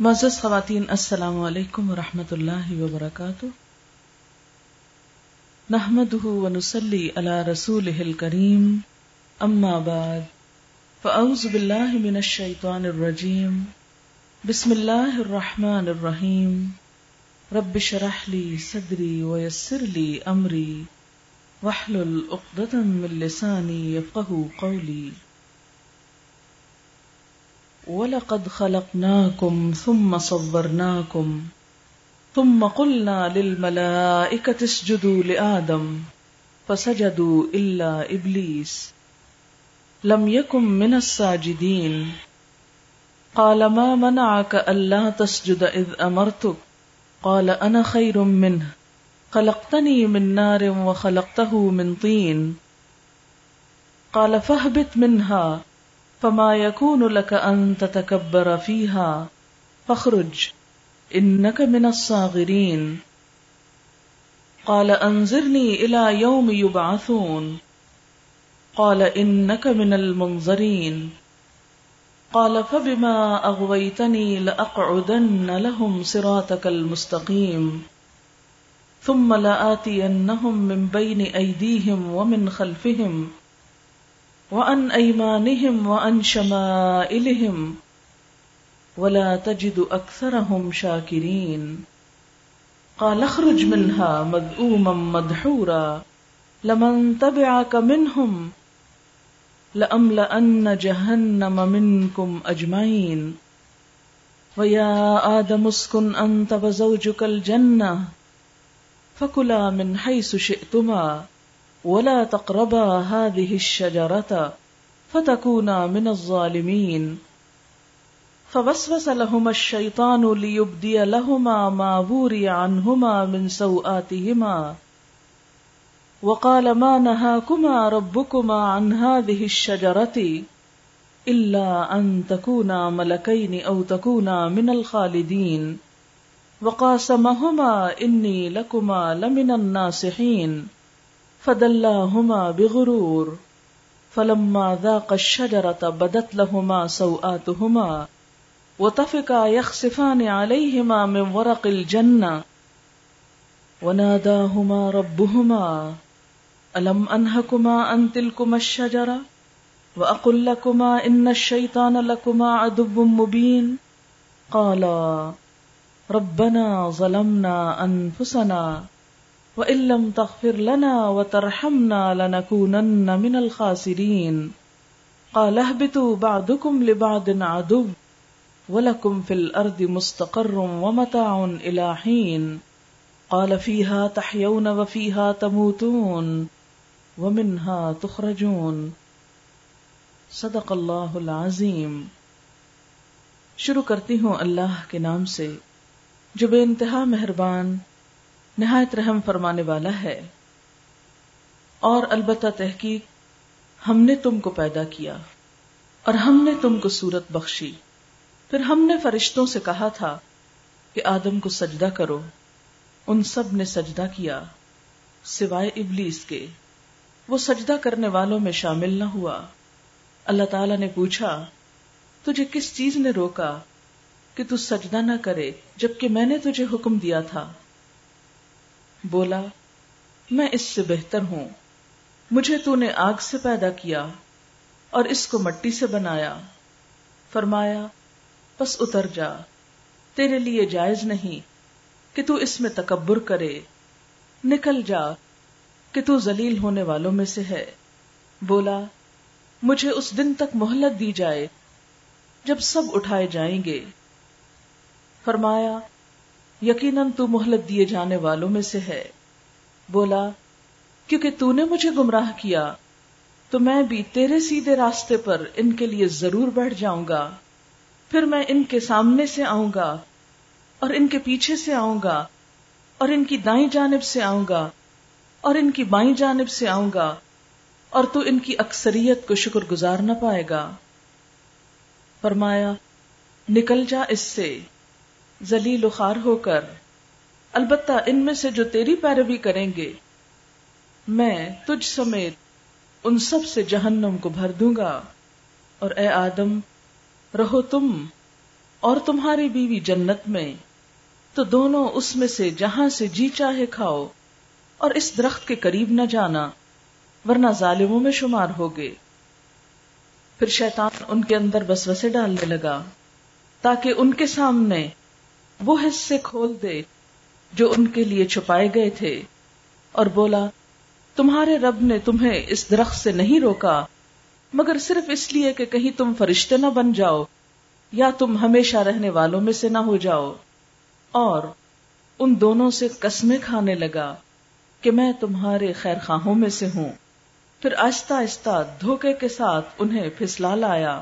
معزز خواتین، السلام علیکم ورحمۃ اللہ وبرکاتہ۔ نحمده ونصلي على رسوله الكريم اما بعد، فاعوذ بالله من الشيطان الرجيم بسم الله الرحمن الرحيم رب اشرح لي صدري ويسر لي امري واحلل عقدة من لساني يفقهوا قولي وَلَقَدْ خَلَقْنَاكُمْ ثُمَّ صَوَّرْنَاكُمْ ثُمَّ قُلْنَا لِلْمَلَائِكَةِ اسْجُدُوا لِآدَمَ فَسَجَدُوا إِلَّا إِبْلِيسَ لَمْ يَكُنْ مِنَ السَّاجِدِينَ. قَالَ مَا مَنَعَكَ أَلَّا تَسْجُدَ إِذْ أَمَرْتُكَ؟ قَالَ أَنَا خَيْرٌ مِّنْهُ. خَلَقْتَنِي مِن نَّارٍ وَخَلَقْتَهُ مِن طِينٍ. قَالَ فَاهْبِطْ مِنْهَا. فما يكون لك أن تتكبر فيها فاخرج إنك من الصاغرين قال أنظرني إلى يوم يبعثون قال إنك من المنظرين قال فبما أغويتني لأقعدن لهم صراطك المستقيم ثم لآتينهم من بين أيديهم ومن خلفهم وَأَنْ أَيْمَانِهِمْ وَأَنْ شَمَائِلِهِمْ وَلَا تَجِدُ أَكْثَرَهُمْ شَاكِرِينَ قَالَ اخْرُجْ مِنْهَا مَذْءُومًا مَدْحُورًا لَمَنْ تَبِعَكَ مِنْهُمْ لَأَمْلَأَنَّ جَهَنَّمَ مِنْكُمْ أَجْمَعِينَ وَيَا آدَمُ اسْكُنْ أَنْتَ وَزَوْجُكَ الْجَنَّةَ فَكُلَا مِنْ حَيْثُ شِئْتُمَا ولا تقربا هذه الشجرة فتكونا من الظالمين. فوسوس لهما الشيطان ليبدي لهما ما بوري عنهما من سوآتهما. وقال ما نهاكما ربكما عن هذه الشجرة إلا أن تكونا ملكين أو تكونا من الخالدين. وقاسمهما إني لكما لمن الناصحين. فدلاهما بغرور فلما ذاق الشجرة بدت لهما سوآتهما وطفقا يخصفان عليهما من ورق الجنة وناداهما ربهما ألم أنهكما عن تلكما الشجرة وأقل لكما إن الشيطان لكما عدو مبين قالا ربنا ظلمنا أنفسنا وَإِن لَّمْ تَغْفِرْ لَنَا وَتَرْحَمْنَا لَنَكُونَنَّ مِنَ الْخَاسِرِينَ قَالَ اهْبِطُوا بَعْضُكُمْ لِبَعْضٍ عَدُوٌّ وَلَكُمْ فِي الْأَرْضِ مُسْتَقَرٌّ وَمَتَاعٌ إِلَى حِينٍ قَالَ فِيهَا تَحْيَوْنَ وَفِيهَا تَمُوتُونَ وَمِنْهَا تُخْرَجُونَ صدق اللہ العظیم شروع کرتی ہوں اللہ کے نام سے جو بے انتہا مہربان نہایت رحم فرمانے والا ہے۔ اور البتہ تحقیق، ہم نے تم کو پیدا کیا اور ہم نے تم کو صورت بخشی۔ پھر ہم نے فرشتوں سے کہا تھا کہ آدم کو سجدہ کرو۔ ان سب نے سجدہ کیا، سوائے ابلیس کے۔ وہ سجدہ کرنے والوں میں شامل نہ ہوا۔ اللہ تعالی نے پوچھا، تجھے کس چیز نے روکا کہ تو سجدہ نہ کرے جبکہ میں نے تجھے حکم دیا تھا؟ بولا، میں اس سے بہتر ہوں۔ مجھے تو نے آگ سے پیدا کیا اور اس کو مٹی سے بنایا۔ فرمایا بس اتر جا، تیرے لیے جائز نہیں کہ تو اس میں تکبر کرے۔ نکل جا کہ تو ذلیل ہونے والوں میں سے ہے۔ بولا، مجھے اس دن تک مہلت دی جائے جب سب اٹھائے جائیں گے۔ فرمایا یقیناً تو مہلت دیے جانے والوں میں سے ہے۔ بولا، کیونکہ تو نے مجھے گمراہ کیا، تو میں بھی تیرے سیدھے راستے پر ان کے لیے ضرور بیٹھ جاؤں گا۔ پھر میں ان کے سامنے سے آؤں گا، اور ان کے پیچھے سے آؤں گا، اور ان کی دائیں جانب سے آؤں گا، اور ان کی بائیں جانب سے آؤں گا، اور تو ان کی اکثریت کو شکر گزار نہ پائے گا۔ فرمایا، نکل جا اس سے۔ ذلیل خار ہو کر۔ البتہ ان میں سے جو تیری پیروی کریں گے، میں تجھ سمیت ان سب سے جہنم کو بھر دوں گا۔ اور اے آدم، رہو تم اور تمہاری بیوی جنت میں، تو دونوں اس میں سے جہاں سے جی چاہے کھاؤ۔ اور اس درخت کے قریب نہ جانا، ورنہ ظالموں میں شمار ہوگے۔ پھر شیطان ان کے اندر بسوسے ڈالنے لگا، تاکہ ان کے سامنے وہ حصے کھول دے جو ان کے لیے چھپائے گئے تھے اور بولا، تمہارے رب نے تمہیں اس درخت سے نہیں روکا، مگر صرف اس لیے کہ کہیں تم فرشتے نہ بن جاؤ، یا تم ہمیشہ رہنے والوں میں سے نہ ہو جاؤ۔ اور ان دونوں سے قسمیں کھانے لگا کہ میں تمہارے خیر خواہوں میں سے ہوں۔ پھر آہستہ آہستہ دھوکے کے ساتھ انہیں پھسلا لایا۔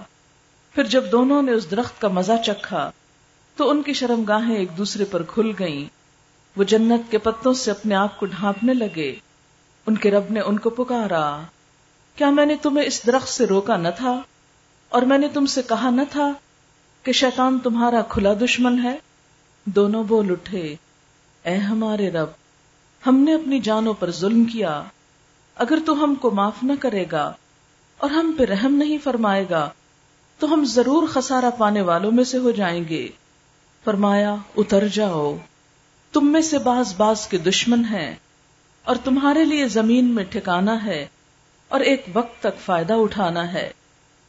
پھر جب دونوں نے اس درخت کا مزہ چکھا تو ان کی شرم گاہیں ایک دوسرے پر کھل گئیں۔ وہ جنت کے پتوں سے اپنے آپ کو ڈھانپنے لگے۔ ان کے رب نے ان کو پکارا۔ کیا میں نے تمہیں اس درخت سے روکا نہ تھا؟ اور میں نے تم سے کہا نہ تھا کہ شیطان تمہارا کھلا دشمن ہے؟ دونوں بول اٹھے۔ اے ہمارے رب، ہم نے اپنی جانوں پر ظلم کیا۔ اگر تو ہم کو معاف نہ کرے گا اور ہم پہ رحم نہیں فرمائے گا، تو ہم ضرور خسارہ پانے والوں میں سے ہو جائیں گے۔ فرمایا، اتر جاؤ۔ تم میں سے باز باز کے دشمن ہیں اور تمہارے لیے زمین میں ٹھکانا ہے اور ایک وقت تک فائدہ اٹھانا ہے۔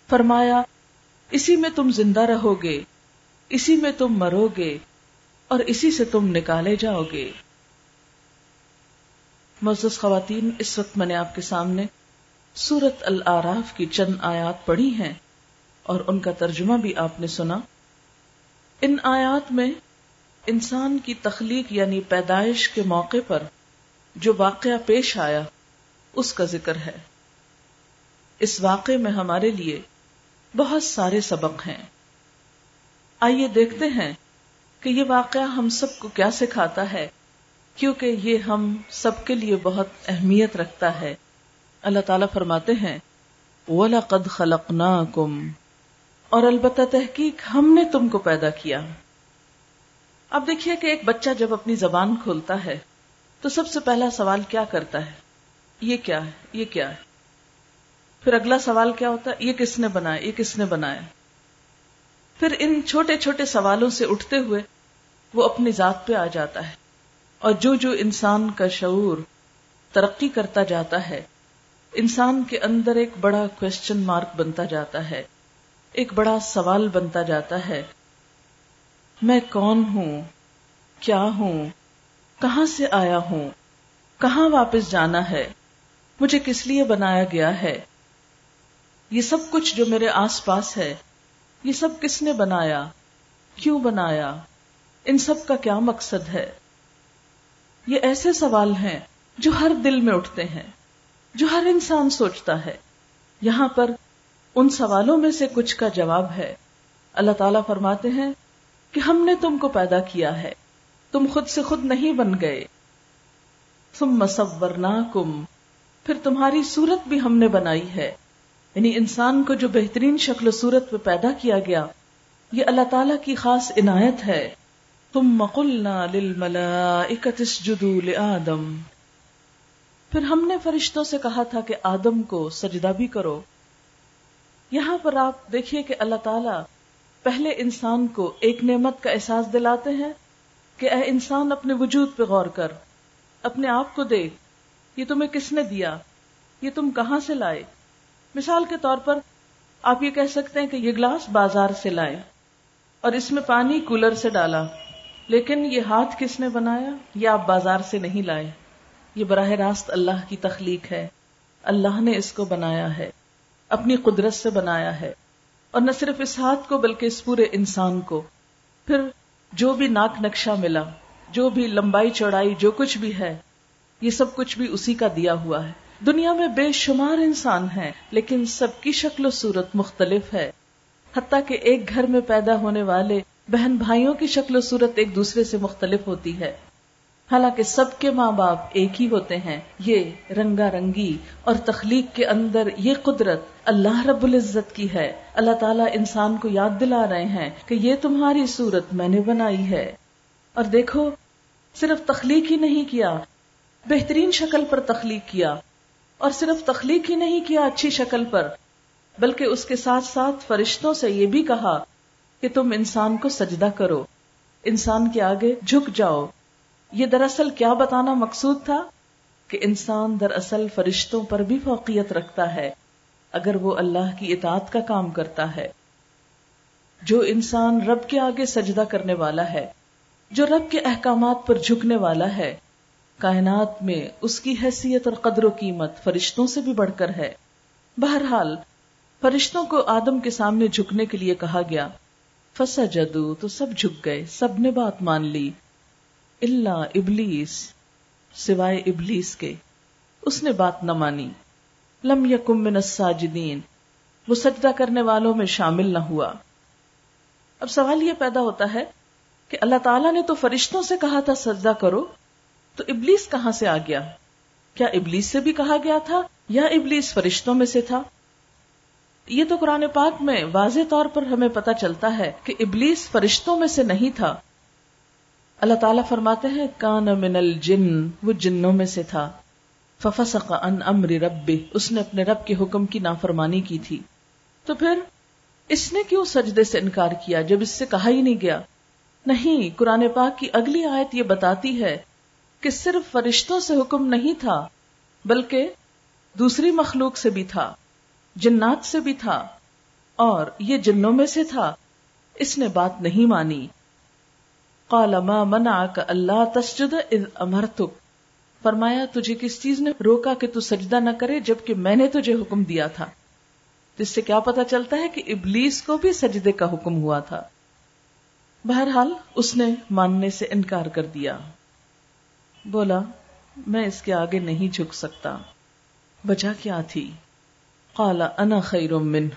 فرمایا، اسی میں تم زندہ رہو گے، اسی میں تم مرو گے اور اسی سے تم نکالے جاؤ گے۔ معزز خواتین، اس وقت میں نے آپ کے سامنے سورت العراف کی چند آیات پڑھی ہیں اور ان کا ترجمہ بھی آپ نے سنا۔ ان آیات میں انسان کی تخلیق یعنی پیدائش کے موقع پر جو واقعہ پیش آیا، اس کا ذکر ہے۔ اس واقعے میں ہمارے لیے بہت سارے سبق ہیں۔ آئیے دیکھتے ہیں کہ یہ واقعہ ہم سب کو کیا سکھاتا ہے، کیونکہ یہ ہم سب کے لیے بہت اہمیت رکھتا ہے۔ اللہ تعالیٰ فرماتے ہیں، وَلَقَدْ خَلَقْنَاكُمْ اور البتہ تحقیق ہم نے تم کو پیدا کیا۔ اب دیکھیے کہ ایک بچہ جب اپنی زبان کھولتا ہے، تو سب سے پہلا سوال کیا کرتا ہے؟ یہ کیا ہے؟ یہ کیا ہے؟ پھر اگلا سوال کیا ہوتا ہے؟ یہ کس نے بنایا؟ یہ کس نے بنایا؟ پھر ان چھوٹے چھوٹے سوالوں سے اٹھتے ہوئے وہ اپنی ذات پہ آ جاتا ہے۔ اور جو جو انسان کا شعور ترقی کرتا جاتا ہے، انسان کے اندر ایک بڑا کوشچن مارک بنتا جاتا ہے۔ ایک بڑا سوال بنتا جاتا ہے۔ میں کون ہوں؟ کیا ہوں؟ کہاں سے آیا ہوں؟ کہاں واپس جانا ہے؟ مجھے کس لیے بنایا گیا ہے؟ یہ سب کچھ جو میرے آس پاس ہے، یہ سب کس نے بنایا؟ کیوں بنایا؟ ان سب کا کیا مقصد ہے؟ یہ ایسے سوال ہیں جو ہر دل میں اٹھتے ہیں، جو ہر انسان سوچتا ہے۔ یہاں پر ان سوالوں میں سے کچھ کا جواب ہے۔ اللہ تعالیٰ فرماتے ہیں کہ ہم نے تم کو پیدا کیا ہے۔ تم خود سے خود نہیں بن گئے۔ تم مصور کم پھر تمہاری صورت بھی ہم نے بنائی ہے۔ یعنی انسان کو جو بہترین شکل و صورت پہ پیدا کیا گیا، یہ اللہ تعالی کی خاص عنایت ہے۔ تم مقلنا لآدم۔ پھر ہم نے فرشتوں سے کہا تھا کہ آدم کو سجدہ بھی کرو۔ یہاں پر آپ دیکھیے کہ اللہ تعالی پہلے انسان کو ایک نعمت کا احساس دلاتے ہیں کہ اے انسان اپنے وجود پہ غور کر، اپنے آپ کو دیکھ، یہ تمہیں کس نے دیا؟ یہ تم کہاں سے لائے؟ مثال کے طور پر آپ یہ کہہ سکتے ہیں کہ یہ گلاس بازار سے لائے اور اس میں پانی کولر سے ڈالا، لیکن یہ ہاتھ کس نے بنایا؟ یہ آپ بازار سے نہیں لائے۔ یہ براہ راست اللہ کی تخلیق ہے۔ اللہ نے اس کو بنایا ہے۔ اپنی قدرت سے بنایا ہے اور نہ صرف اس ہاتھ کو بلکہ اس پورے انسان کو۔ پھر جو بھی ناک نقشہ ملا، جو بھی لمبائی چوڑائی، جو کچھ بھی ہے، یہ سب کچھ بھی اسی کا دیا ہوا ہے۔ دنیا میں بے شمار انسان ہیں، لیکن سب کی شکل و صورت مختلف ہے۔ حتیٰ کہ ایک گھر میں پیدا ہونے والے بہن بھائیوں کی شکل و صورت ایک دوسرے سے مختلف ہوتی ہے۔ حالانکہ سب کے ماں باپ ایک ہی ہوتے ہیں، یہ رنگا رنگی اور تخلیق کے اندر یہ قدرت اللہ رب العزت کی ہے۔ اللہ تعالیٰ انسان کو یاد دلا رہے ہیں کہ یہ تمہاری صورت میں نے بنائی ہے۔ اور دیکھو، صرف تخلیق ہی نہیں کیا، بہترین شکل پر تخلیق کیا۔ اور صرف تخلیق ہی نہیں کیا اچھی شکل پر، بلکہ اس کے ساتھ ساتھ فرشتوں سے یہ بھی کہا کہ تم انسان کو سجدہ کرو۔ انسان کے آگے جھک جاؤ۔ یہ دراصل کیا بتانا مقصود تھا کہ انسان دراصل فرشتوں پر بھی فوقیت رکھتا ہے اگر وہ اللہ کی اطاعت کا کام کرتا ہے۔ جو انسان رب کے آگے سجدہ کرنے والا ہے، جو رب کے احکامات پر جھکنے والا ہے، کائنات میں اس کی حیثیت اور قدر و قیمت فرشتوں سے بھی بڑھ کر ہے۔ بہرحال، فرشتوں کو آدم کے سامنے جھکنے کے لیے کہا گیا فسا جدو تو سب جھک گئے، سب نے بات مان لی۔ اللہ ابلیس، سوائے ابلیس کے، اس نے بات نہ مانی۔ لم یکم من الساجدین، وہ سجدہ کرنے والوں میں شامل نہ ہوا۔ اب سوال یہ پیدا ہوتا ہے کہ اللہ تعالیٰ نے تو فرشتوں سے کہا تھا سجدہ کرو، تو ابلیس کہاں سے آ گیا؟ کیا ابلیس سے بھی کہا گیا تھا یا ابلیس فرشتوں میں سے تھا؟ یہ تو قرآن پاک میں واضح طور پر ہمیں پتا چلتا ہے کہ ابلیس فرشتوں میں سے نہیں تھا۔ اللہ تعالیٰ فرماتے ہیں، کان من الجن وہ جنوں میں سے تھا۔ ففسق ان امر رب اس نے اپنے رب کے حکم کی نافرمانی کی تھی۔ تو پھر اس نے کیوں سجدے سے انکار کیا جب اس سے کہا ہی نہیں گیا؟ نہیں، قرآن پاک کی اگلی آیت یہ بتاتی ہے کہ صرف فرشتوں سے حکم نہیں تھا، بلکہ دوسری مخلوق سے بھی تھا، جنات سے بھی تھا، اور یہ جنوں میں سے تھا۔ اس نے بات نہیں مانی۔ قال ما منعك اللہ تسجد اذ امرتك فرمایا، تجھے کس چیز نے روکا کہ تو سجدہ نہ کرے جبکہ میں نے تجھے حکم دیا تھا۔ جس سے کیا پتا چلتا ہے کہ ابلیس کو بھی سجدے کا حکم ہوا تھا۔ بہرحال، اس نے ماننے سے انکار کر دیا۔ بولا، میں اس کے آگے نہیں جھک سکتا۔ وجہ کیا تھی؟ قال، انا خیر من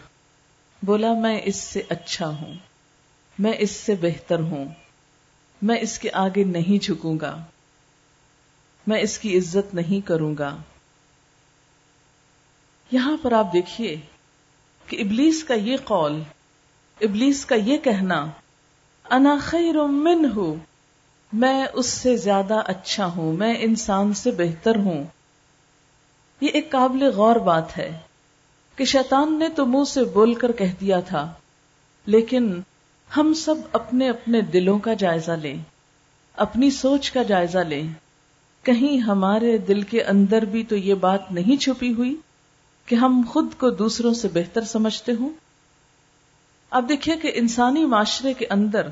بولا، میں اس سے اچھا ہوں۔ میں اس سے بہتر ہوں۔ میں اس کے آگے نہیں جھکوں گا۔ میں اس کی عزت نہیں کروں گا۔ یہاں پر آپ دیکھیے کہ ابلیس کا یہ قول، ابلیس کا یہ کہنا، انا خیر من ہوں میں اس سے زیادہ اچھا ہوں، میں انسان سے بہتر ہوں۔ یہ ایک قابل غور بات ہے کہ شیطان نے تو منہ سے بول کر کہہ دیا تھا، لیکن ہم سب اپنے اپنے دلوں کا جائزہ لیں، اپنی سوچ کا جائزہ لیں۔ کہیں ہمارے دل کے اندر بھی تو یہ بات نہیں چھپی ہوئی کہ ہم خود کو دوسروں سے بہتر سمجھتے ہوں۔ اب دیکھیے کہ انسانی معاشرے کے اندر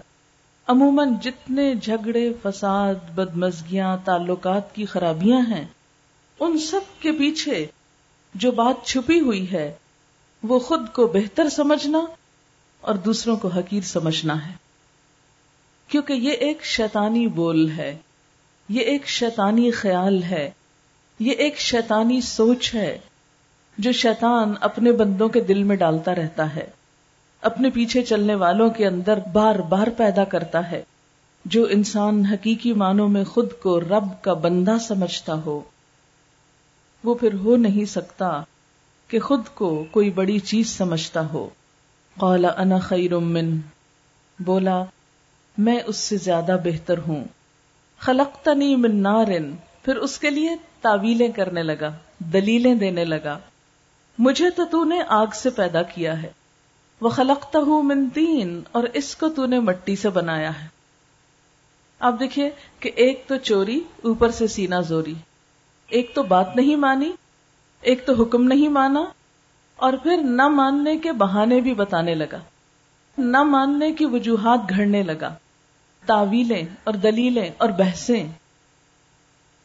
عموماً جتنے جھگڑے، فساد، بدمزگیاں، تعلقات کی خرابیاں ہیں، ان سب کے پیچھے جو بات چھپی ہوئی ہے، وہ خود کو بہتر سمجھنا اور دوسروں کو حقیر سمجھنا ہے۔ کیونکہ یہ ایک شیطانی بول ہے، یہ ایک شیطانی خیال ہے، یہ ایک شیطانی سوچ ہے جو شیطان اپنے بندوں کے دل میں ڈالتا رہتا ہے، اپنے پیچھے چلنے والوں کے اندر بار بار پیدا کرتا ہے، جو انسان حقیقی معنوں میں خود کو رب کا بندہ سمجھتا ہو۔ وہ پھر ہو نہیں سکتا کہ خود کو کوئی بڑی چیز سمجھتا ہو۔ قال، انا خیر من بولا، میں اس سے زیادہ بہتر ہوں۔ خلقتنی من نار پھر اس کے لیے تعویلیں کرنے لگا، دلیلیں دینے لگا۔ مجھے تو تو نے آگ سے پیدا کیا ہے۔ وہ خلقتا ہوں منتین اور اس کو تو نے مٹی سے بنایا ہے۔ اب دیکھیے کہ ایک تو چوری، اوپر سے سینا زوری۔ ایک تو بات نہیں مانی، ایک تو حکم نہیں مانا اور پھر نہ ماننے کے بہانے بھی بتانے لگا۔ نہ ماننے کی وجوہات گھڑنے لگا۔ تعویلیں اور دلیلیں اور بحثیں۔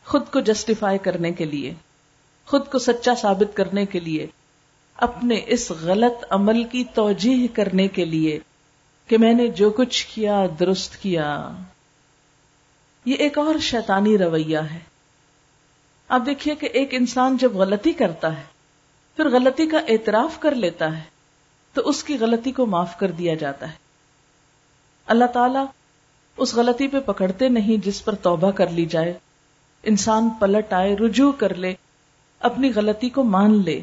خود کو جسٹیفائی کرنے کے لیے۔ خود کو سچا ثابت کرنے کے لیے۔ اپنے اس غلط عمل کی توجہ کرنے کے لیے کہ میں نے جو کچھ کیا، درست کیا۔ یہ ایک اور شیطانی رویہ ہے۔ اب دیکھیے کہ ایک انسان جب غلطی کرتا ہے پھر غلطی کا اعتراف کر لیتا ہے تو اس کی غلطی کو معاف کر دیا جاتا ہے۔ اللہ تعالی اس غلطی پہ پکڑتے نہیں جس پر توبہ کر لی جائے۔ انسان پلٹ آئے، رجوع کر لے، اپنی غلطی کو مان لے۔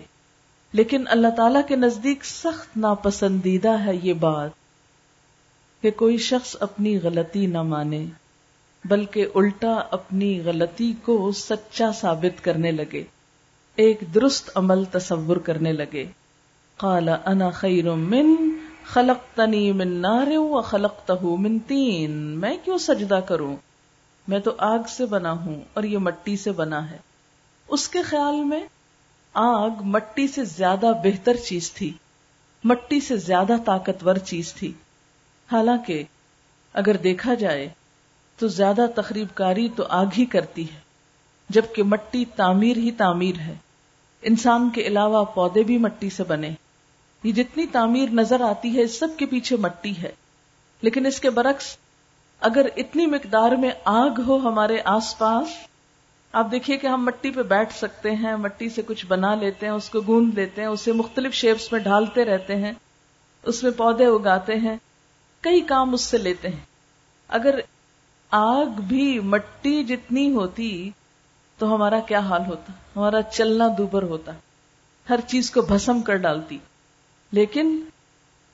لیکن اللہ تعالی کے نزدیک سخت ناپسندیدہ ہے یہ بات کہ کوئی شخص اپنی غلطی نہ مانے، بلکہ الٹا اپنی غلطی کو سچا ثابت کرنے لگے۔ ایک درست عمل تصور کرنے لگے۔ قال، انا خیر من خلق تنی من نار و خلق تہ من تین۔ میں کیوں سجدہ کروں؟ میں تو آگ سے بنا ہوں اور یہ مٹی سے بنا ہے۔ اس کے خیال میں آگ مٹی سے زیادہ بہتر چیز تھی، مٹی سے زیادہ طاقتور چیز تھی۔ حالانکہ اگر دیکھا جائے تو زیادہ تقریب کاری تو آگ ہی کرتی ہے، جبکہ مٹی تعمیر ہی تعمیر ہے۔ انسان کے علاوہ پودے بھی مٹی سے بنے۔ یہ جتنی تعمیر نظر آتی ہے اس سب کے پیچھے مٹی ہے۔ لیکن اس کے برعکس، اگر اتنی مقدار میں آگ ہو ہمارے آس پاس، آپ دیکھیے کہ ہم مٹی پہ بیٹھ سکتے ہیں، مٹی سے کچھ بنا لیتے ہیں، اس کو گوند لیتے ہیں، اسے مختلف شیپس میں ڈھالتے رہتے ہیں، اس میں پودے اگاتے ہیں، کئی کام اس سے لیتے ہیں۔ اگر آگ بھی مٹی جتنی ہوتی تو ہمارا کیا حال ہوتا؟ ہمارا چلنا دوبر ہوتا۔ ہر چیز کو بھسم کر ڈالتی۔ لیکن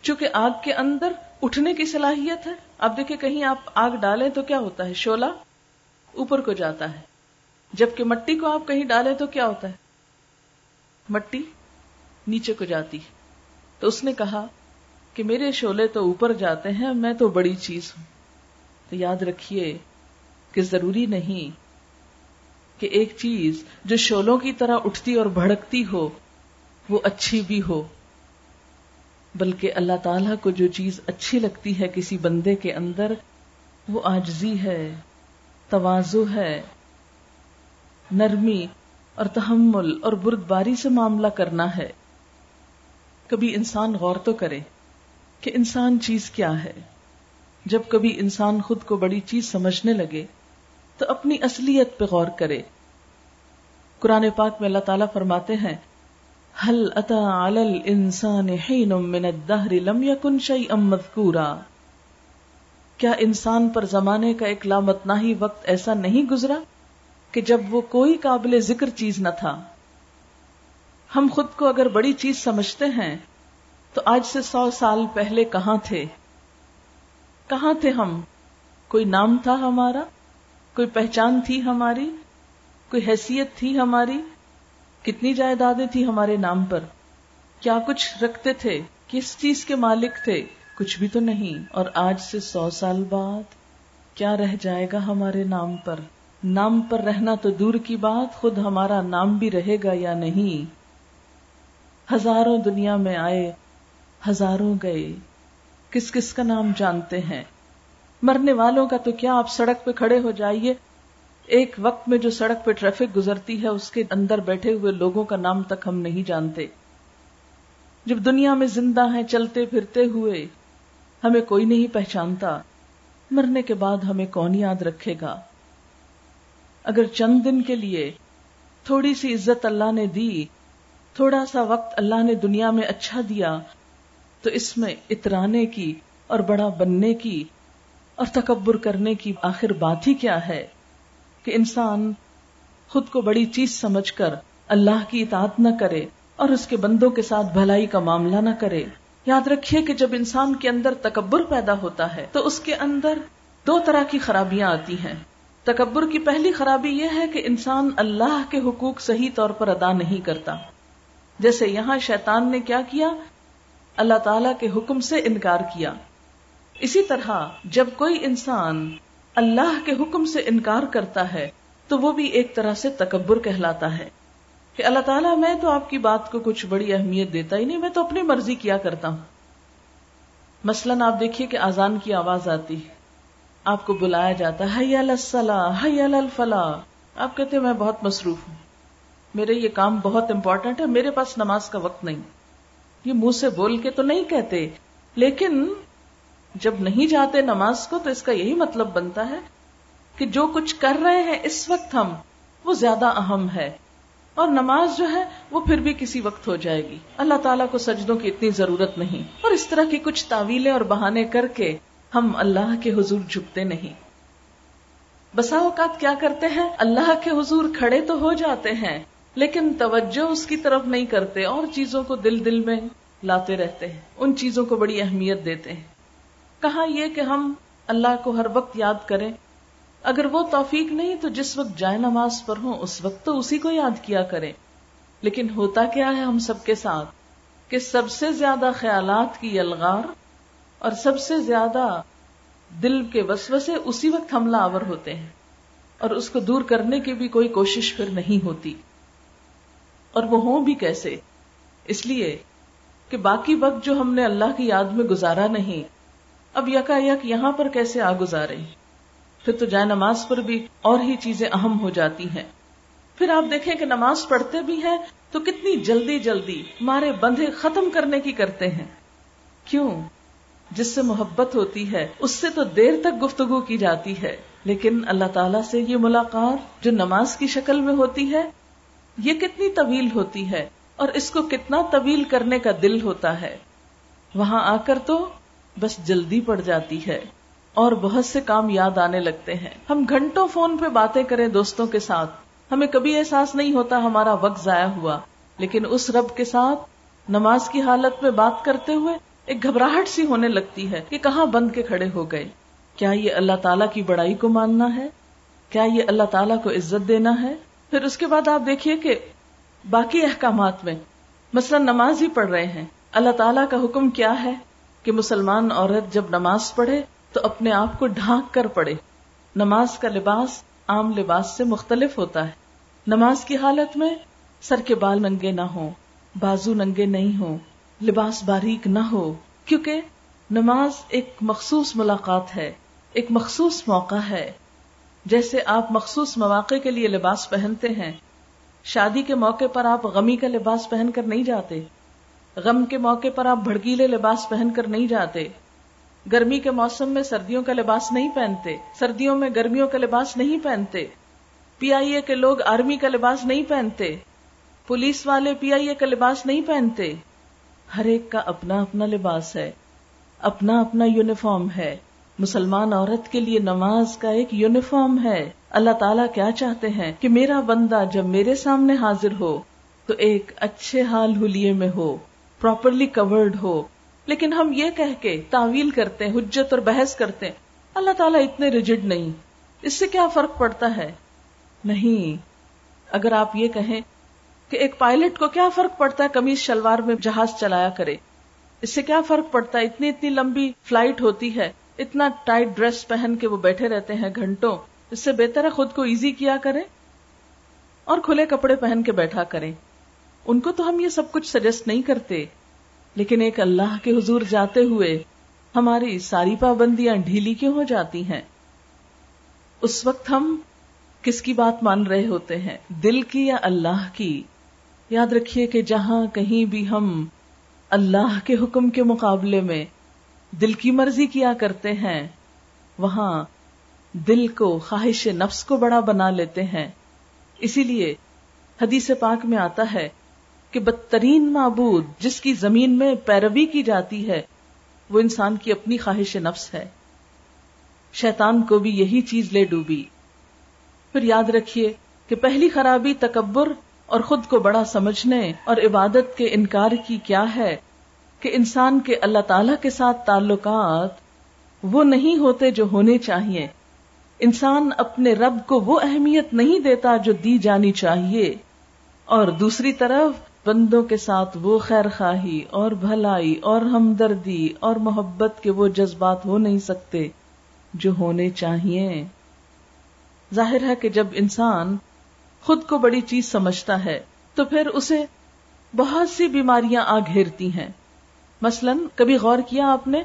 چونکہ آگ کے اندر اٹھنے کی صلاحیت ہے، اب دیکھیں کہیں آپ آگ ڈالیں تو کیا ہوتا ہے؟ شولا اوپر کو جاتا ہے۔ جبکہ مٹی کو آپ کہیں ڈالیں تو کیا ہوتا ہے؟ مٹی نیچے کو جاتی۔ تو اس نے کہا کہ میرے شولے تو اوپر جاتے ہیں، میں تو بڑی چیز ہوں۔ تو یاد رکھیے کہ ضروری نہیں کہ ایک چیز جو شولوں کی طرح اٹھتی اور بھڑکتی ہو، وہ اچھی بھی ہو۔ بلکہ اللہ تعالی کو جو چیز اچھی لگتی ہے کسی بندے کے اندر، وہ آجزی ہے توازو ہے۔ نرمی اور تحمل اور بردباری سے معاملہ کرنا ہے۔ کبھی انسان غور تو کرے کہ انسان چیز کیا ہے۔ جب کبھی انسان خود کو بڑی چیز سمجھنے لگے تو اپنی اصلیت پہ غور کرے۔ قرآن پاک میں اللہ تعالیٰ فرماتے ہیں حل اتا انسان لم یکن شیئا مذکورا کیا انسان پر زمانے کا ایک لامتنا ہی وقت ایسا نہیں گزرا کہ جب وہ کوئی قابل ذکر چیز نہ تھا؟ ہم خود کو اگر بڑی چیز سمجھتے ہیں، تو آج سے سو سال پہلے کہاں تھے؟ کہاں تھے ہم؟ کوئی نام تھا ہمارا؟ کوئی پہچان تھی ہماری؟ کوئی حیثیت تھی ہماری؟ کتنی جائیدادیں تھی ہمارے نام پر؟ کیا کچھ رکھتے تھے؟ کس چیز کے مالک تھے؟ کچھ بھی تو نہیں، اور آج سے سو سال بعد کیا رہ جائے گا ہمارے نام پر؟ نام پر رہنا تو دور کی بات، خود ہمارا نام بھی رہے گا یا نہیں؟ ہزاروں دنیا میں آئے، ہزاروں گئے، کس کس کا نام جانتے ہیں؟ مرنے والوں کا تو کیا آپ سڑک پہ کھڑے ہو جائیے؟ ایک وقت میں جو سڑک پہ ٹریفک گزرتی ہے، اس کے اندر بیٹھے ہوئے لوگوں کا نام تک ہم نہیں جانتے۔ جب دنیا میں زندہ ہیں، چلتے پھرتے ہوئے، ہمیں کوئی نہیں پہچانتا۔ مرنے کے بعد ہمیں کون یاد رکھے گا؟ اگر چند دن کے لیے تھوڑی سی عزت اللہ نے دی، تھوڑا سا وقت اللہ نے دنیا میں اچھا دیا، تو اس میں اترانے کی اور بڑا بننے کی اور تکبر کرنے کی آخر بات ہی کیا ہے کہ انسان خود کو بڑی چیز سمجھ کر اللہ کی اطاعت نہ کرے اور اس کے بندوں کے ساتھ بھلائی کا معاملہ نہ کرے۔ یاد رکھیے کہ جب انسان کے اندر تکبر پیدا ہوتا ہے تو اس کے اندر دو طرح کی خرابیاں آتی ہیں۔ تکبر کی پہلی خرابی یہ ہے کہ انسان اللہ کے حقوق صحیح طور پر ادا نہیں کرتا۔ جیسے یہاں شیطان نے کیا کیا؟ اللہ تعالی کے حکم سے انکار کیا۔ اسی طرح جب کوئی انسان اللہ کے حکم سے انکار کرتا ہے، تو وہ بھی ایک طرح سے تکبر کہلاتا ہے کہ اللہ تعالیٰ، میں تو آپ کی بات کو کچھ بڑی اہمیت دیتا ہی نہیں، میں تو اپنی مرضی کیا کرتا ہوں۔ مثلاً آپ دیکھیے کہ آزان کی آواز آتی ہے، آپ کو بلایا جاتا ہے آپ کہتے میں بہت مصروف ہوں، میرے یہ کام بہت امپورٹنٹ ہے، میرے پاس نماز کا وقت نہیں یہ منہ سے بول کے تو نہیں کہتے، لیکن جب نہیں جاتے نماز کو تو اس کا یہی مطلب بنتا ہے کہ جو کچھ کر رہے ہیں اس وقت ہم، وہ زیادہ اہم ہے۔ اور نماز جو ہے، وہ پھر بھی کسی وقت ہو جائے گی۔ اللہ تعالیٰ کو سجدوں کی اتنی ضرورت نہیں۔ اور اس طرح کی کچھ تعویلیں اور بہانے کر کے ہم اللہ کے حضور جھکتے نہیں۔ بسا اوقات کیا کرتے ہیں؟ اللہ کے حضور کھڑے تو ہو جاتے ہیں، لیکن توجہ اس کی طرف نہیں کرتے اور چیزوں کو دل دل میں لاتے رہتے ہیں۔ ان چیزوں کو بڑی اہمیت دیتے ہیں۔ کہا یہ کہ ہم اللہ کو ہر وقت یاد کریں۔ اگر وہ توفیق نہیں تو جس وقت جائے نماز پر ہوں، اس وقت تو اسی کو یاد کیا کریں۔ لیکن ہوتا کیا ہے ہم سب کے ساتھ؟ کہ سب سے زیادہ خیالات کی یلغار اور سب سے زیادہ دل کے وسوسے اسی وقت حملہ آور ہوتے ہیں۔ اور اس کو دور کرنے کی بھی کوئی کوشش پھر نہیں ہوتی۔ اور وہ ہوں بھی کیسے؟ اس لیے کہ باقی وقت جو ہم نے اللہ کی یاد میں گزارا نہیں اب یکا یک یہاں پر کیسے آ گزارے پھر تو جائے نماز پر بھی اور ہی چیزیں اہم ہو جاتی ہیں۔ پھر آپ دیکھیں کہ نماز پڑھتے بھی ہیں تو کتنی جلدی جلدی مارے بندھے ختم کرنے کی کرتے ہیں۔ کیوں؟ جس سے محبت ہوتی ہے، اس سے تو دیر تک گفتگو کی جاتی ہے۔ لیکن اللہ تعالیٰ سے یہ ملاقات جو نماز کی شکل میں ہوتی ہے، یہ کتنی طویل ہوتی ہے اور اس کو کتنا طویل کرنے کا دل ہوتا ہے۔ وہاں آ کر تو بس جلدی پڑ جاتی ہے اور بہت سے کام یاد آنے لگتے ہیں۔ ہم گھنٹوں فون پہ باتیں کریں دوستوں کے ساتھ۔ ہمیں کبھی احساس نہیں ہوتا ہمارا وقت ضائع ہوا، لیکن اس رب کے ساتھ نماز کی حالت میں بات کرتے ہوئے ایک گھبراہٹ سی ہونے لگتی ہے کہ کہاں بند کے کھڑے ہو گئے۔ کیا یہ اللہ تعالیٰ کی بڑائی کو ماننا ہے؟ کیا یہ اللہ تعالیٰ کو عزت دینا ہے؟ پھر اس کے بعد آپ دیکھیے کہ باقی احکامات میں مثلا نماز ہی پڑھ رہے ہیں۔ اللہ تعالیٰ کا حکم کیا ہے؟ کہ مسلمان عورت جب نماز پڑھے تو اپنے آپ کو ڈھانک کر پڑھے۔ نماز کا لباس عام لباس سے مختلف ہوتا ہے۔ نماز کی حالت میں سر کے بال ننگے نہ ہوں، بازو ننگے نہیں ہوں، لباس باریک نہ ہو، کیونکہ نماز ایک مخصوص ملاقات ہے، ایک مخصوص موقع ہے۔ جیسے آپ مخصوص مواقع کے لیے لباس پہنتے ہیں، شادی کے موقع پر آپ غمی کا لباس پہن کر نہیں جاتے۔ غم کے موقع پر آپ بھڑکیلے لباس پہن کر نہیں جاتے۔ گرمی کے موسم میں سردیوں کا لباس نہیں پہنتے۔ سردیوں میں گرمیوں کا لباس نہیں پہنتے۔ پی آئی اے کے لوگ آرمی کا لباس نہیں پہنتے۔ پولیس والے پی آئی اے کا لباس نہیں پہنتے۔ ہر ایک کا اپنا اپنا لباس ہے۔ اپنا اپنا یونیفارم ہے۔ مسلمان عورت کے لیے نماز کا ایک یونیفارم ہے۔ اللہ تعالیٰ کیا چاہتے ہیں کہ میرا بندہ جب میرے سامنے حاضر ہو تو ایک اچھے حال حلیے میں ہو۔ پراپرلی کورڈ ہو۔ لیکن ہم یہ کہہ کے تعویل کرتے ہیں، حجت اور بحث کرتے ہیں، اللہ تعالیٰ اتنے ریجڈ نہیں۔ اس سے کیا فرق پڑتا ہے؟ نہیں۔ اگر آپ یہ کہیں کہ ایک پائلٹ کو کیا فرق پڑتا ہے کمیز شلوار میں جہاز چلایا کرے؟ اس سے کیا فرق پڑتا ہے؟ اتنی اتنی لمبی فلائٹ ہوتی ہے، اتنا ٹائٹ ڈریس پہن کے وہ بیٹھے رہتے ہیں گھنٹوں۔ اس سے بہتر ہے خود کو ایزی کیا کرے اور کھلے کپڑے پہن کے بیٹھا کرے ان کو تو ہم یہ سب کچھ سجیسٹ نہیں کرتے، لیکن ایک اللہ کے حضور جاتے ہوئے ہماری ساری پابندیاں ڈھیلی کیوں ہو جاتی ہیں؟ اس وقت ہم کس کی بات مان رہے ہوتے ہیں؟ دل کی یا اللہ کی؟ یاد رکھیے کہ جہاں کہیں بھی ہم اللہ کے حکم کے مقابلے میں دل کی مرضی کیا کرتے ہیں، وہاں دل کو، خواہش نفس کو بڑا بنا لیتے ہیں۔ اسی لیے حدیث پاک میں آتا ہے کہ بدترین معبود جس کی زمین میں پیروی کی جاتی ہے، وہ انسان کی اپنی خواہش نفس ہے۔ شیطان کو بھی یہی چیز لے ڈوبی۔ پھر یاد رکھیے کہ پہلی خرابی تکبر اور خود کو بڑا سمجھنے اور عبادت کے انکار کی کیا ہے کہ انسان کے اللہ تعالی کے ساتھ تعلقات وہ نہیں ہوتے جو ہونے چاہیے۔ انسان اپنے رب کو وہ اہمیت نہیں دیتا جو دی جانی چاہیے۔ اور دوسری طرف بندوں کے ساتھ وہ خیر خواہی اور بھلائی اور ہمدردی اور محبت کے وہ جذبات ہو نہیں سکتے جو ہونے چاہیے۔ ظاہر ہے کہ جب انسان خود کو بڑی چیز سمجھتا ہے تو پھر اسے بہت سی بیماریاں آ گھیرتی ہیں۔ مثلا کبھی غور کیا آپ نے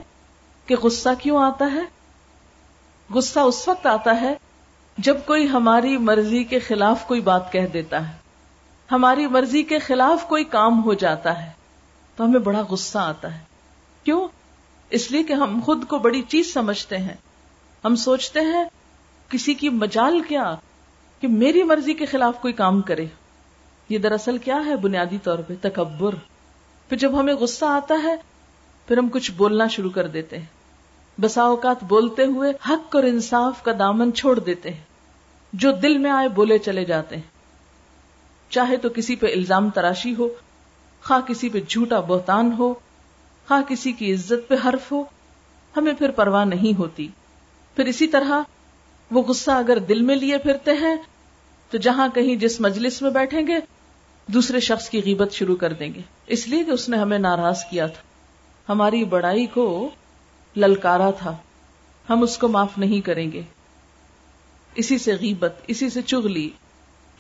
کہ غصہ کیوں آتا ہے؟ غصہ اس وقت آتا ہے جب کوئی ہماری مرضی کے خلاف کوئی بات کہہ دیتا ہے۔ ہماری مرضی کے خلاف کوئی کام ہو جاتا ہے تو ہمیں بڑا غصہ آتا ہے۔ کیوں؟ اس لیے کہ ہم خود کو بڑی چیز سمجھتے ہیں۔ ہم سوچتے ہیں، کسی کی مجال کیا کہ میری مرضی کے خلاف کوئی کام کرے۔ یہ دراصل کیا ہے بنیادی طور پہ؟ تکبر۔ پھر جب ہمیں غصہ آتا ہے، پھر ہم کچھ بولنا شروع کر دیتے ہیں۔ بسا اوقات بولتے ہوئے حق اور انصاف کا دامن چھوڑ دیتے ہیں۔ جو دل میں آئے بولے چلے جاتے ہیں۔ چاہے تو کسی پہ الزام تراشی ہو، خواہ کسی پہ جھوٹا بہتان ہو، خواہ کسی کی عزت پہ حرف ہو، ہمیں پھر پرواہ نہیں ہوتی۔ پھر اسی طرح وہ غصہ اگر دل میں لیے پھرتے ہیں، تو جہاں کہیں جس مجلس میں بیٹھیں گے، دوسرے شخص کی غیبت شروع کر دیں گے۔ اس لیے کہ اس نے ہمیں ناراض کیا تھا۔ ہماری بڑائی کو للکارا تھا۔ ہم اس کو معاف نہیں کریں گے۔ اسی سے غیبت، اسی سے چگلی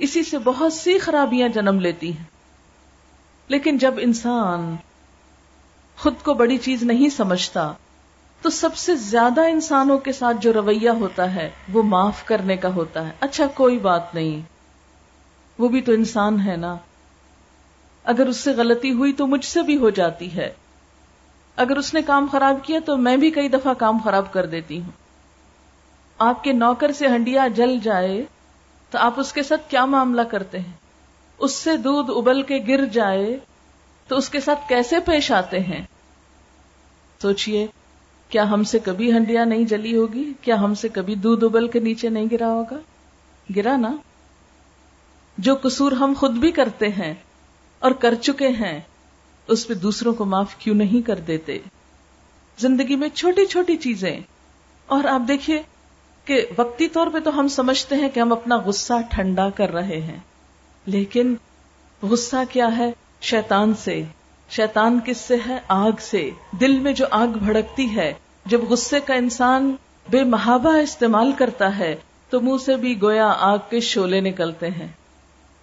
اسی سے بہت سی خرابیاں جنم لیتی ہیں۔ لیکن جب انسان خود کو بڑی چیز نہیں سمجھتا، تو سب سے زیادہ انسانوں کے ساتھ جو رویہ ہوتا ہے، وہ معاف کرنے کا ہوتا ہے۔ اچھا کوئی بات نہیں۔ وہ بھی تو انسان ہے نا۔ اگر اس سے غلطی ہوئی تو مجھ سے بھی ہو جاتی ہے۔ اگر اس نے کام خراب کیا تو میں بھی کئی دفعہ کام خراب کر دیتی ہوں۔ آپ کے نوکر سے ہنڈیا جل جائے تو آپ اس کے ساتھ کیا معاملہ کرتے ہیں؟ اس سے دودھ ابل کے گر جائے تو اس کے ساتھ کیسے پیش آتے ہیں؟ سوچئے، کیا ہم سے کبھی ہنڈیا نہیں جلی ہوگی؟ کیا ہم سے کبھی دودھ ابل کے نیچے نہیں گرا ہوگا؟ گرا نا؟ جو قصور ہم خود بھی کرتے ہیں اور کر چکے ہیں، اس پہ دوسروں کو معاف کیوں نہیں کر دیتے؟ زندگی میں چھوٹی چھوٹی چیزیں۔ اور آپ دیکھیے کہ وقتی طور پہ تو ہم سمجھتے ہیں کہ ہم اپنا غصہ ٹھنڈا کر رہے ہیں۔ لیکن غصہ کیا ہے؟ شیطان سے۔ شیطان کس سے ہے؟ آگ سے۔ دل میں جو آگ بھڑکتی ہے، جب غصے کا انسان بے محابہ استعمال کرتا ہے، تو منہ سے بھی گویا آگ کے شولے نکلتے ہیں۔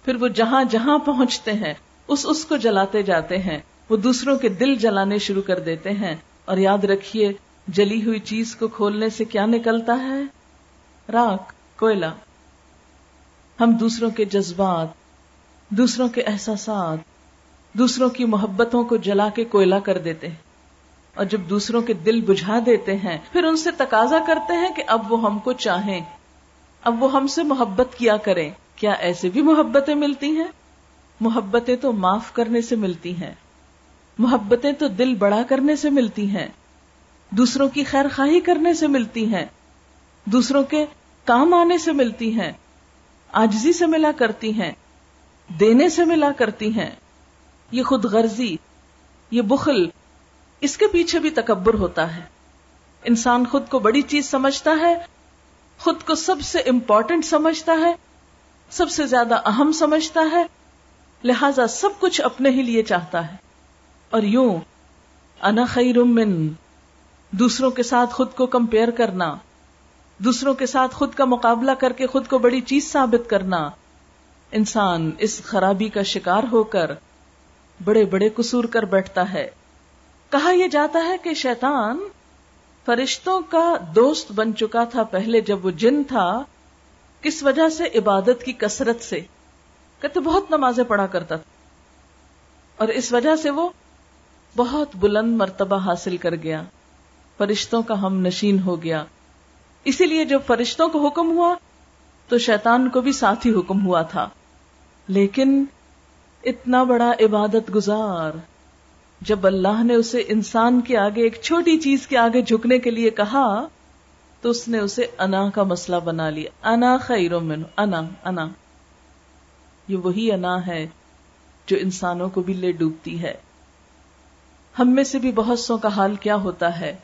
پھر وہ جہاں جہاں پہنچتے ہیں، اس اس کو جلاتے جاتے ہیں۔ وہ دوسروں کے دل جلانے شروع کر دیتے ہیں۔ اور یاد رکھیے، جلی ہوئی چیز کو کھولنے سے کیا نکلتا ہے؟ راک، کوئلہ۔ ہم دوسروں کے جذبات، دوسروں کے احساسات، دوسروں کی محبتوں کو جلا کے کوئلہ کر دیتے ہیں۔ اور جب دوسروں کے دل بجھا دیتے ہیں، پھر ان سے تقاضا کرتے ہیں کہ اب وہ ہم کو چاہیں۔ اب وہ ہم سے محبت کیا کریں۔ کیا ایسے بھی محبتیں ملتی ہیں؟ محبتیں تو معاف کرنے سے ملتی ہیں۔ محبتیں تو دل بڑا کرنے سے ملتی ہیں۔ دوسروں کی خیر خواہی کرنے سے ملتی ہیں۔ دوسروں کے کام آنے سے ملتی ہیں آجزی سے ملا کرتی ہیں، دینے سے ملا کرتی ہیں۔ یہ خود غرضی، یہ بخل، اس کے پیچھے بھی تکبر ہوتا ہے۔ انسان خود کو بڑی چیز سمجھتا ہے، خود کو سب سے امپورٹنٹ سمجھتا ہے، سب سے زیادہ اہم سمجھتا ہے۔ لہذا سب کچھ اپنے ہی لیے چاہتا ہے۔ اور یوں، انا خیر من، دوسروں کے ساتھ خود کو کمپیئر کرنا۔ دوسروں کے ساتھ خود کا مقابلہ کر کے خود کو بڑی چیز ثابت کرنا۔ انسان اس خرابی کا شکار ہو کر بڑے بڑے قصور کر بیٹھتا ہے۔ کہا یہ جاتا ہے کہ شیطان فرشتوں کا دوست بن چکا تھا پہلے جب وہ جن تھا، کس وجہ سے عبادت کی کثرت سے۔ کہتے بہت نمازیں پڑھا کرتا تھا۔ اور اس وجہ سے وہ بہت بلند مرتبہ حاصل کر گیا۔ فرشتوں کا ہم نشین ہو گیا۔ اسی لیے جب فرشتوں کو حکم ہوا تو شیطان کو بھی ساتھ ہی حکم ہوا تھا۔ لیکن اتنا بڑا عبادت گزار، جب اللہ نے اسے انسان کے آگے ایک چھوٹی چیز کے آگے جھکنے کے لیے کہا تو اس نے اسے انا کا مسئلہ بنا لیا۔ انا خیر من انا انا۔ یہ وہی انا ہے جو انسانوں کو بھی لے ڈوبتی ہے۔ ہم میں سے بھی بہت سو کا حال کیا ہوتا ہے؟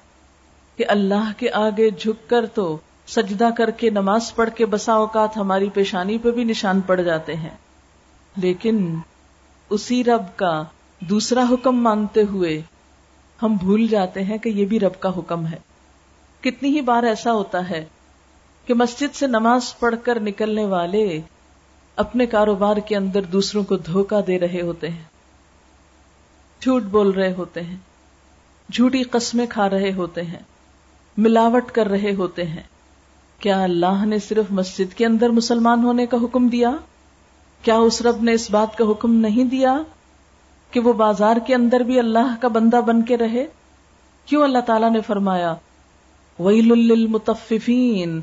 کہ اللہ کے آگے جھک کر تو سجدہ کر کے نماز پڑھ کے بسا اوقات ہماری پیشانی پہ بھی نشان پڑ جاتے ہیں۔ لیکن اسی رب کا دوسرا حکم مانتے ہوئے ہم بھول جاتے ہیں کہ یہ بھی رب کا حکم ہے۔ کتنی ہی بار ایسا ہوتا ہے کہ مسجد سے نماز پڑھ کر نکلنے والے اپنے کاروبار کے اندر دوسروں کو دھوکا دے رہے ہوتے ہیں۔ جھوٹ بول رہے ہوتے ہیں۔ جھوٹی قسمیں کھا رہے ہوتے ہیں۔ ملاوٹ کر رہے ہوتے ہیں۔ کیا اللہ نے صرف مسجد کے اندر مسلمان ہونے کا حکم دیا؟ کیا اس رب نے اس بات کا حکم نہیں دیا کہ وہ بازار کے اندر بھی اللہ کا بندہ بن کے رہے؟ کیوں اللہ تعالیٰ نے فرمایا ویل للمطففین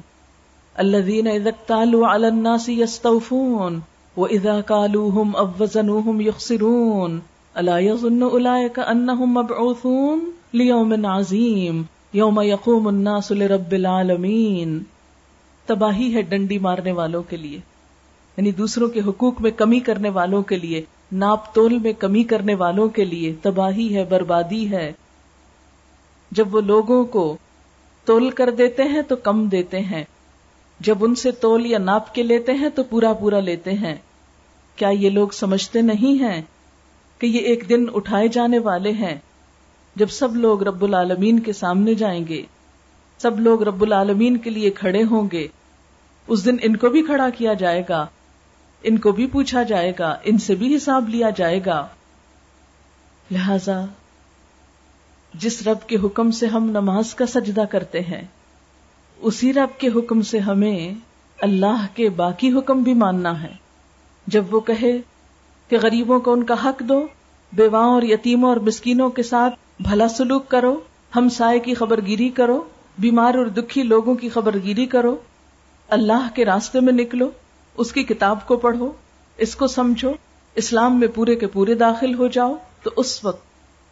الذین اذا اکتالوا علی الناس یستوفون و اذا کالوہم اوزنوہم یخسرون الا یظن اولئک انہم مبعوثون لیوم عظیم یوم یقوم الناس لرب العالمین۔ تباہی ہے ڈنڈی مارنے والوں کے لیے یعنی دوسروں کے حقوق میں کمی کرنے والوں کے لیے، ناپ تول میں کمی کرنے والوں کے لیے تباہی ہے، بربادی ہے۔ جب وہ لوگوں کو تول کر دیتے ہیں تو کم دیتے ہیں، جب ان سے تول یا ناپ کے لیتے ہیں تو پورا پورا لیتے ہیں۔ کیا یہ لوگ سمجھتے نہیں ہیں کہ یہ ایک دن اٹھائے جانے والے ہیں؟ جب سب لوگ رب العالمین کے سامنے جائیں گے، سب لوگ رب العالمین کے لیے کھڑے ہوں گے، اس دن ان کو بھی کھڑا کیا جائے گا، ان کو بھی پوچھا جائے گا، ان سے بھی حساب لیا جائے گا۔ لہذا، جس رب کے حکم سے ہم نماز کا سجدہ کرتے ہیں، اسی رب کے حکم سے ہمیں اللہ کے باقی حکم بھی ماننا ہے۔ جب وہ کہے کہ غریبوں کو ان کا حق دو، بیواؤں اور یتیموں اور مسکینوں کے ساتھ بھلا سلوک کرو، ہم سائے کی خبر گیری کرو، بیمار اور دکھی لوگوں کی خبر گیری کرو۔ اللہ کے راستے میں نکلو، اس کی کتاب کو پڑھو، اس کو سمجھو، اسلام میں پورے کے پورے داخل ہو جاؤ۔ تو اس وقت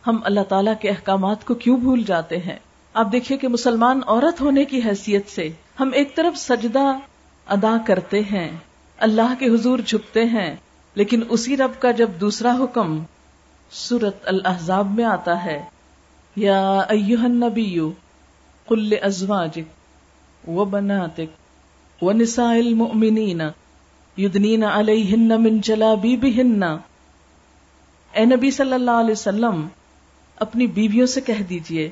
ہم اللہ تعالیٰ کے احکامات کو کیوں بھول جاتے ہیں؟ آپ دیکھیے کہ مسلمان عورت ہونے کی حیثیت سے ہم ایک طرف سجدہ ادا کرتے ہیں، اللہ کے حضور جھکتے ہیں، لیکن اسی رب کا جب دوسرا حکم سورت الحضاب میں آتا ہے یا النبی، قل ازواجک و بناتک و نساء المؤمنین یدنین علیہن من جلابیبہن. اے نبی صلی اللہ علیہ وسلم، اپنی بیویوں سے کہہ دیجیے،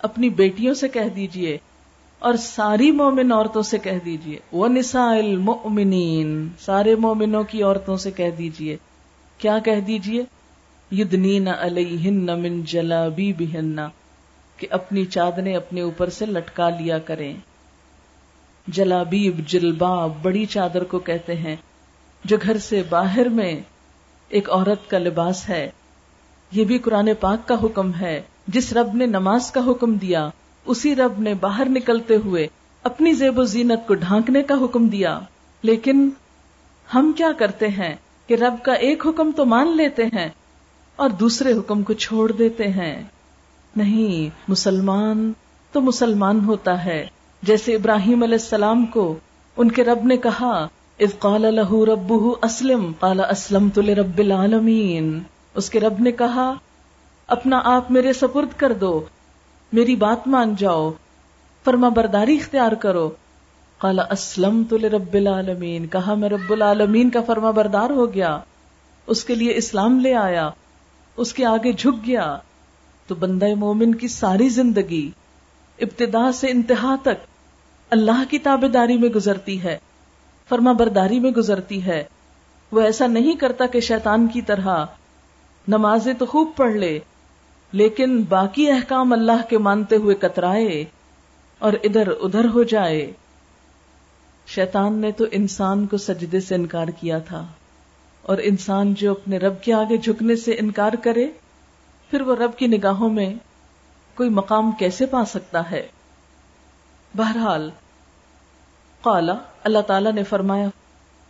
اپنی بیٹیوں سے کہہ دیجیے، اور ساری مومن عورتوں سے کہہ دیجیے وہ نساء المؤمنین، سارے مومنوں کی عورتوں سے کہہ دیجیے۔ کیا کہہ دیجیے؟ یدنین علیہن من جلابیبہن، کہ اپنی چادریں اپنے اوپر سے لٹکا لیا کریں۔ جلابیب جلباب بڑی چادر کو کہتے ہیں، جو گھر سے باہر میں ایک عورت کا لباس ہے۔ یہ بھی قرآن پاک کا حکم ہے، جس رب نے نماز کا حکم دیا، اسی رب نے باہر نکلتے ہوئے اپنی زیب و زینت کو ڈھانکنے کا حکم دیا۔ لیکن ہم کیا کرتے ہیں کہ رب کا ایک حکم تو مان لیتے ہیں اور دوسرے حکم کو چھوڑ دیتے ہیں۔ نہیں، مسلمان تو مسلمان ہوتا ہے۔ جیسے ابراہیم علیہ السلام کو ان کے رب نے کہا، اذ قال له ربه اسلم، قال اسلمت لرب العالمین۔ اس کے رب نے کہا، اپنا آپ میرے سپرد کر دو، میری بات مان جاؤ، فرما برداری اختیار کرو۔ قال اسلمت لرب العالمین۔ کہا، میں رب العالمین کا فرما بردار ہو گیا، اس کے لیے اسلام لے آیا۔ اس کے آگے جھک گیا تو بندہ مومن کی ساری زندگی ابتدا سے انتہا تک اللہ کی تابے داری میں گزرتی ہے، فرما برداری میں گزرتی ہے۔ وہ ایسا نہیں کرتا کہ شیطان کی طرح نمازیں تو خوب پڑھ لے، لیکن باقی احکام اللہ کے مانتے ہوئے کترائے اور ادھر ادھر ہو جائے۔ شیطان نے تو انسان کو سجدے سے انکار کیا تھا۔ اور انسان جو اپنے رب کے آگے جھکنے سے انکار کرے، پھر وہ رب کی نگاہوں میں کوئی مقام کیسے پا سکتا ہے؟ بہرحال، قالا، اللہ تعالی نے فرمایا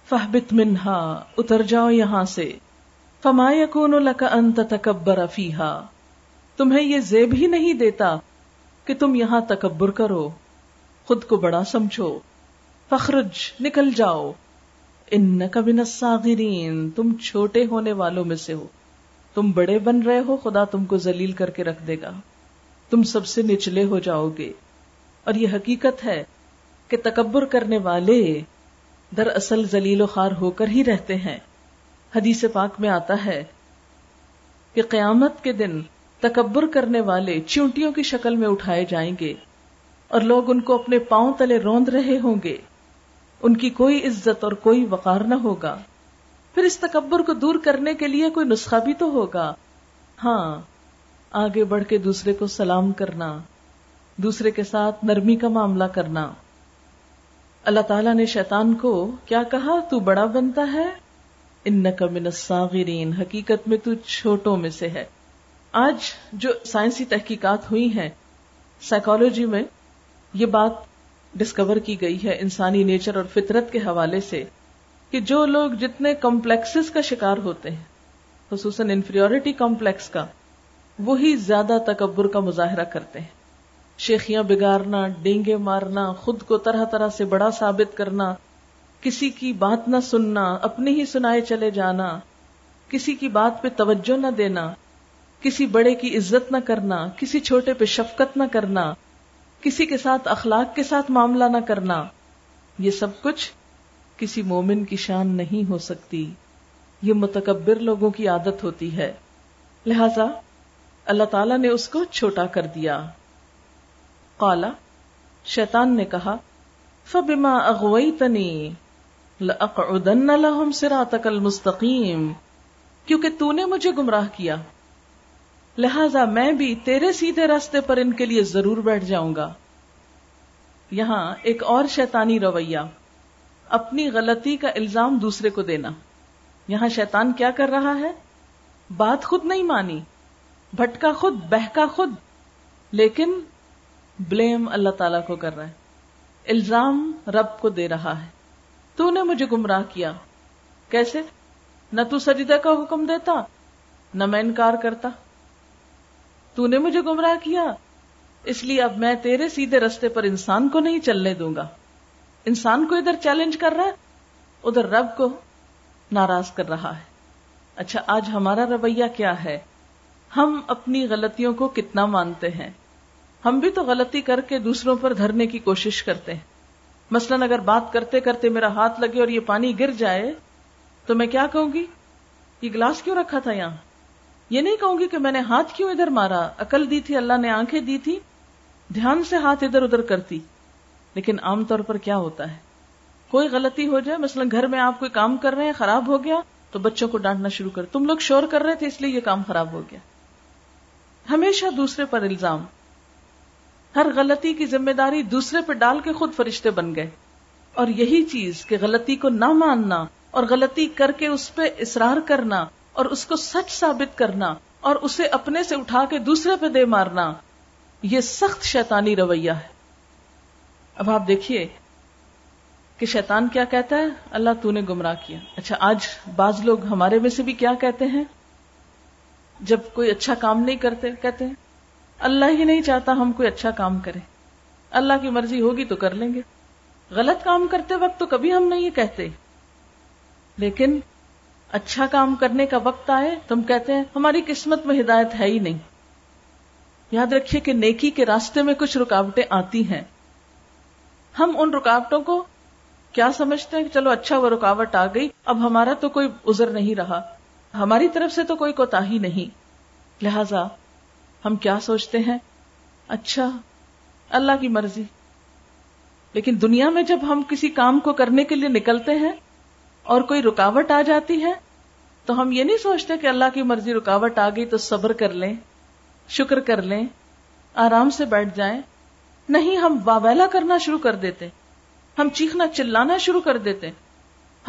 فہبت منہا، اتر جاؤ یہاں سے۔ فما یکون لک ان تتکبر فیہا۔ تمہیں یہ زیب ہی نہیں دیتا کہ تم یہاں تکبر کرو۔ خود کو بڑا سمجھو۔ فخرج نکل جاؤ۔ انک من الصاغرین، تم چھوٹے ہونے والوں میں سے ہو۔ تم بڑے بن رہے ہو، خدا تم کو ذلیل کر کے رکھ دے گا۔ تم سب سے نچلے ہو جاؤ گے۔ اور یہ حقیقت ہے کہ تکبر کرنے والے در اصل ذلیل و خار ہو کر ہی رہتے ہیں۔ حدیث پاک میں آتا ہے کہ قیامت کے دن تکبر کرنے والے چونٹیوں کی شکل میں اٹھائے جائیں گے اور لوگ ان کو اپنے پاؤں تلے روند رہے ہوں گے۔ ان کی کوئی عزت اور کوئی وقار نہ ہوگا۔ پھر اس تکبر کو دور کرنے کے لیے کوئی نسخہ بھی تو ہوگا۔ ہاں آگے بڑھ کے دوسرے کو سلام کرنا، دوسرے کے ساتھ نرمی کا معاملہ کرنا۔ اللہ تعالیٰ نے شیطان کو کیا کہا؟ تو بڑا بنتا ہے۔ ان من الصاغرین، حقیقت میں تو چھوٹوں میں سے ہے۔ آج جو سائنسی تحقیقات ہوئی ہیں سائیکالوجی میں یہ بات ڈسکور کی گئی ہے انسانی نیچر اور فطرت کے حوالے سے کہ جو لوگ جتنے کمپلیکسز کا شکار ہوتے ہیں، خصوصاً انفیریٹی کمپلیکس کا، وہی زیادہ تکبر کا مظاہرہ کرتے ہیں۔ شیخیاں بگارنا، ڈینگے مارنا، خود کو طرح طرح سے بڑا ثابت کرنا، کسی کی بات نہ سننا، اپنی ہی سنائے چلے جانا، کسی کی بات پہ توجہ نہ دینا، کسی بڑے کی عزت نہ کرنا، کسی چھوٹے پہ شفقت نہ کرنا۔ کسی کے ساتھ اخلاق کے ساتھ معاملہ نہ کرنا، یہ سب کچھ کسی مومن کی شان نہیں ہو سکتی۔ یہ متکبر لوگوں کی عادت ہوتی ہے۔ لہذا اللہ تعالی نے اس کو چھوٹا کر دیا۔ قالا شیطان نے کہا، فبما اغویتنی لأقعدن لهم صراطك المستقیم، کیونکہ تو نے مجھے گمراہ کیا۔ لہذا میں بھی تیرے سیدھے راستے پر ان کے لیے ضرور بیٹھ جاؤں گا۔ یہاں ایک اور شیطانی رویہ۔ اپنی غلطی کا الزام دوسرے کو دینا۔ یہاں شیطان کیا کر رہا ہے؟ بات خود نہیں مانی۔ بھٹکا خود، بہکا خود۔ لیکن بلیم اللہ تعالی کو کر رہا ہے۔ الزام رب کو دے رہا ہے۔ تو نے مجھے گمراہ کیا۔ کیسے؟ نہ تو سجدہ کا حکم دیتا، نہ میں انکار کرتا۔ تو نے مجھے گمراہ کیا۔ اس لیے اب میں تیرے سیدھے رستے پر انسان کو نہیں چلنے دوں گا۔ انسان کو ادھر چیلنج کر رہا ہے، ادھر رب کو ناراض کر رہا ہے۔ اچھا آج ہمارا رویہ کیا ہے؟ ہم اپنی غلطیوں کو کتنا مانتے ہیں؟ ہم بھی تو غلطی کر کے دوسروں پر دھرنے کی کوشش کرتے ہیں۔ مثلاً اگر بات کرتے کرتے میرا ہاتھ لگے اور یہ پانی گر جائے، تو میں کیا کہوں گی؟ یہ گلاس کیوں رکھا تھا یہاں؟ یہ نہیں کہوں گی کہ میں نے ہاتھ کیوں ادھر مارا؟ عقل دی تھی، اللہ نے آنکھیں دی تھی، دھیان سے ہاتھ ادھر ادھر کرتی۔ لیکن عام طور پر کیا ہوتا ہے؟ کوئی غلطی ہو جائے، مثلا گھر میں آپ کوئی کام کر رہے ہیں، خراب ہو گیا، تو بچوں کو ڈانٹنا شروع کر۔ تم لوگ شور کر رہے تھے، اس لیے یہ کام خراب ہو گیا۔ ہمیشہ دوسرے پر الزام۔ ہر غلطی کی ذمہ داری دوسرے پہ ڈال کے خود فرشتے بن گئے۔ اور یہی چیز کہ غلطی کو نہ ماننا اور غلطی کر کے اس پہ اصرار کرنا اور اس کو سچ ثابت کرنا اور اسے اپنے سے اٹھا کے دوسرے پہ دے مارنا، یہ سخت شیطانی رویہ ہے۔ اب آپ دیکھیے کہ شیطان کیا کہتا ہے؟ اللہ تو نے گمراہ کیا۔ اچھا آج بعض لوگ ہمارے میں سے بھی کیا کہتے ہیں؟ جب کوئی اچھا کام نہیں کرتے، کہتے ہیں، اللہ ہی نہیں چاہتا ہم کوئی اچھا کام کرے اللہ کی مرضی ہوگی تو کر لیں گے۔ غلط کام کرتے وقت تو کبھی ہم نہیں یہ کہتے۔ لیکن اچھا کام کرنے کا وقت آئے تم کہتے ہیں، ہماری قسمت میں ہدایت ہے ہی نہیں۔ یاد رکھیے کہ نیکی کے راستے میں کچھ رکاوٹیں آتی ہیں۔ ہم ان رکاوٹوں کو کیا سمجھتے ہیں کہ چلو اچھا وہ رکاوٹ آ گئی، اب ہمارا تو کوئی ازر نہیں رہا۔ ہماری طرف سے تو کوئی کوتا ہی نہیں۔ لہذا ہم کیا سوچتے ہیں؟ اچھا اللہ کی مرضی۔ لیکن دنیا میں جب ہم کسی کام کو کرنے کے لیے نکلتے ہیں اور کوئی رکاوٹ آ جاتی ہے تو ہم یہ نہیں سوچتے کہ اللہ کی مرضی رکاوٹ آ گئی تو صبر کر لیں، شکر کر لیں، آرام سے بیٹھ جائیں۔ نہیں، ہم واویلا کرنا شروع کر دیتے۔ ہم چیخنا چلانا شروع کر دیتے۔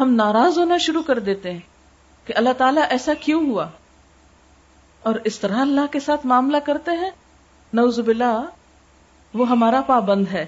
ہم ناراض ہونا شروع کر دیتے ہیں کہ اللہ تعالیٰ ایسا کیوں ہوا؟ اور اس طرح اللہ کے ساتھ معاملہ کرتے ہیں۔ نوز باللہ، وہ ہمارا پابند ہے۔